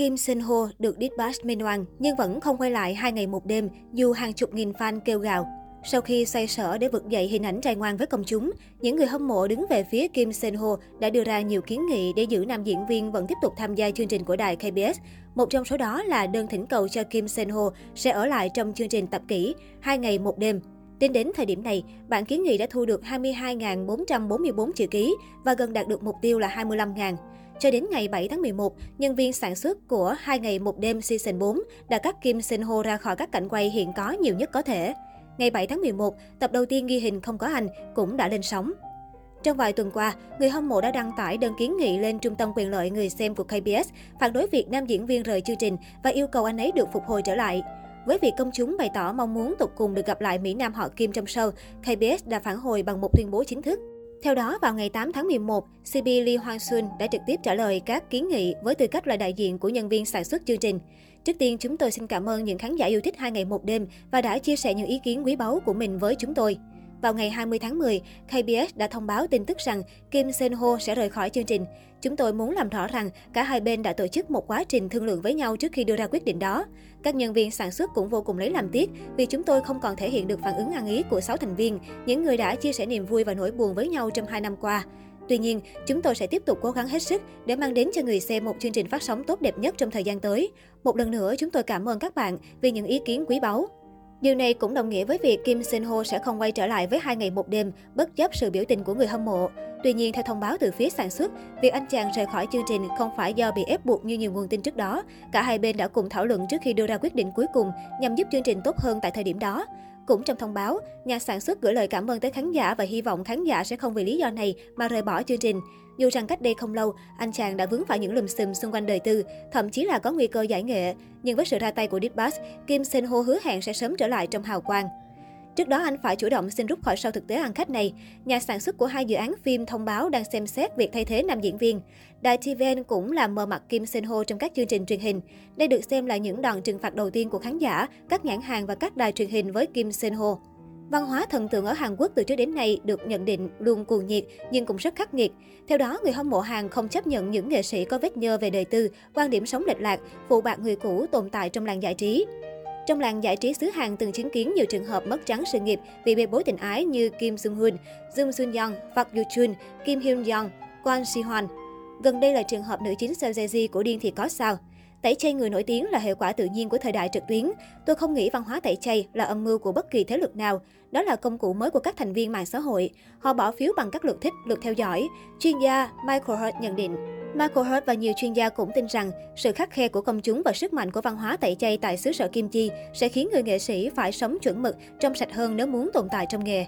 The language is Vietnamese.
Kim Sinh Ho được Dispatch minh oan nhưng vẫn không quay lại hai ngày một đêm dù hàng chục nghìn fan kêu gào. Sau khi xoay sở để vực dậy hình ảnh trai ngoan với công chúng, những người hâm mộ đứng về phía Kim Sen Ho đã đưa ra nhiều kiến nghị để giữ nam diễn viên vẫn tiếp tục tham gia chương trình của đài KBS. Một trong số đó là đơn thỉnh cầu cho Kim Sen Ho sẽ ở lại trong chương trình tập kỹ hai ngày một đêm. Tính đến thời điểm này, bản kiến nghị đã thu được 22.444 chữ ký và gần đạt được mục tiêu là 25.000. Cho đến ngày 7 tháng 11, nhân viên sản xuất của Hai ngày một đêm season 4 đã cắt Kim Sin Ho ra khỏi các cảnh quay hiện có nhiều nhất có thể. Ngày 7 tháng 11, tập đầu tiên ghi hình không có anh cũng đã lên sóng. Trong vài tuần qua, người hâm mộ đã đăng tải đơn kiến nghị lên Trung tâm quyền lợi người xem của KBS phản đối việc nam diễn viên rời chương trình và yêu cầu anh ấy được phục hồi trở lại. Với việc công chúng bày tỏ mong muốn tục cùng được gặp lại Mỹ Nam họ Kim trong show, KBS đã phản hồi bằng một tuyên bố chính thức. Theo đó, vào ngày 8 tháng 11, CB Lee Hwang Sun đã trực tiếp trả lời các kiến nghị với tư cách là đại diện của nhân viên sản xuất chương trình. Trước tiên, chúng tôi xin cảm ơn những khán giả yêu thích hai ngày một đêm và đã chia sẻ những ý kiến quý báu của mình với chúng tôi. Vào ngày 20 tháng 10, KBS đã thông báo tin tức rằng Kim Sen Ho sẽ rời khỏi chương trình. Chúng tôi muốn làm rõ rằng cả hai bên đã tổ chức một quá trình thương lượng với nhau trước khi đưa ra quyết định đó. Các nhân viên sản xuất cũng vô cùng lấy làm tiếc vì chúng tôi không còn thể hiện được phản ứng ăn ý của 6 thành viên, những người đã chia sẻ niềm vui và nỗi buồn với nhau trong 2 năm qua. Tuy nhiên, chúng tôi sẽ tiếp tục cố gắng hết sức để mang đến cho người xem một chương trình phát sóng tốt đẹp nhất trong thời gian tới. Một lần nữa, chúng tôi cảm ơn các bạn vì những ý kiến quý báu. Điều này cũng đồng nghĩa với việc Kim Sin Ho sẽ không quay trở lại với hai ngày một đêm, bất chấp sự biểu tình của người hâm mộ. Tuy nhiên, theo thông báo từ phía sản xuất, việc anh chàng rời khỏi chương trình không phải do bị ép buộc như nhiều nguồn tin trước đó. Cả hai bên đã cùng thảo luận trước khi đưa ra quyết định cuối cùng nhằm giúp chương trình tốt hơn tại thời điểm đó. Cũng trong thông báo, nhà sản xuất gửi lời cảm ơn tới khán giả và hy vọng khán giả sẽ không vì lý do này mà rời bỏ chương trình. Dù rằng cách đây không lâu, anh chàng đã vướng phải những lùm xùm xung quanh đời tư, thậm chí là có nguy cơ giải nghệ. Nhưng với sự ra tay của Dispatch, Kim Sen Ho hứa hẹn sẽ sớm trở lại trong hào quang. Trước đó anh phải chủ động xin rút khỏi sau thực tế ăn khách này. Nhà sản xuất của hai dự án phim thông báo đang xem xét việc thay thế nam diễn viên. Đài TVN cũng làm mờ mặt Kim Sen Ho trong các chương trình truyền hình. Đây được xem là những đòn trừng phạt đầu tiên của khán giả, các nhãn hàng và các đài truyền hình với Kim Sen Ho. Văn hóa thần tượng ở Hàn Quốc từ trước đến nay được nhận định luôn cuồng nhiệt nhưng cũng rất khắc nghiệt. Theo đó, người hâm mộ Hàn không chấp nhận những nghệ sĩ có vết nhơ về đời tư, quan điểm sống lệch lạc, phụ bạc người cũ tồn tại trong làng giải trí. Trong làng giải trí xứ Hàn từng chứng kiến nhiều trường hợp mất trắng sự nghiệp vì bê bối tình ái như Kim Sung Hoon, Jung Sun Young, Park Yoo Chun, Kim Hyun Young, Kwon Si Hwan. Gần đây là trường hợp nữ chính Seo Jae Ji của Điên thì có sao. Tẩy chay người nổi tiếng là hệ quả tự nhiên của thời đại trực tuyến. Tôi không nghĩ văn hóa tẩy chay là âm mưu của bất kỳ thế lực nào. Đó là công cụ mới của các thành viên mạng xã hội. Họ bỏ phiếu bằng các lượt thích, lượt theo dõi. Chuyên gia Michael Hurt nhận định. Michael Hurt và nhiều chuyên gia cũng tin rằng sự khắc khe của công chúng và sức mạnh của văn hóa tẩy chay tại xứ sở Kim Chi sẽ khiến người nghệ sĩ phải sống chuẩn mực, trong sạch hơn nếu muốn tồn tại trong nghề.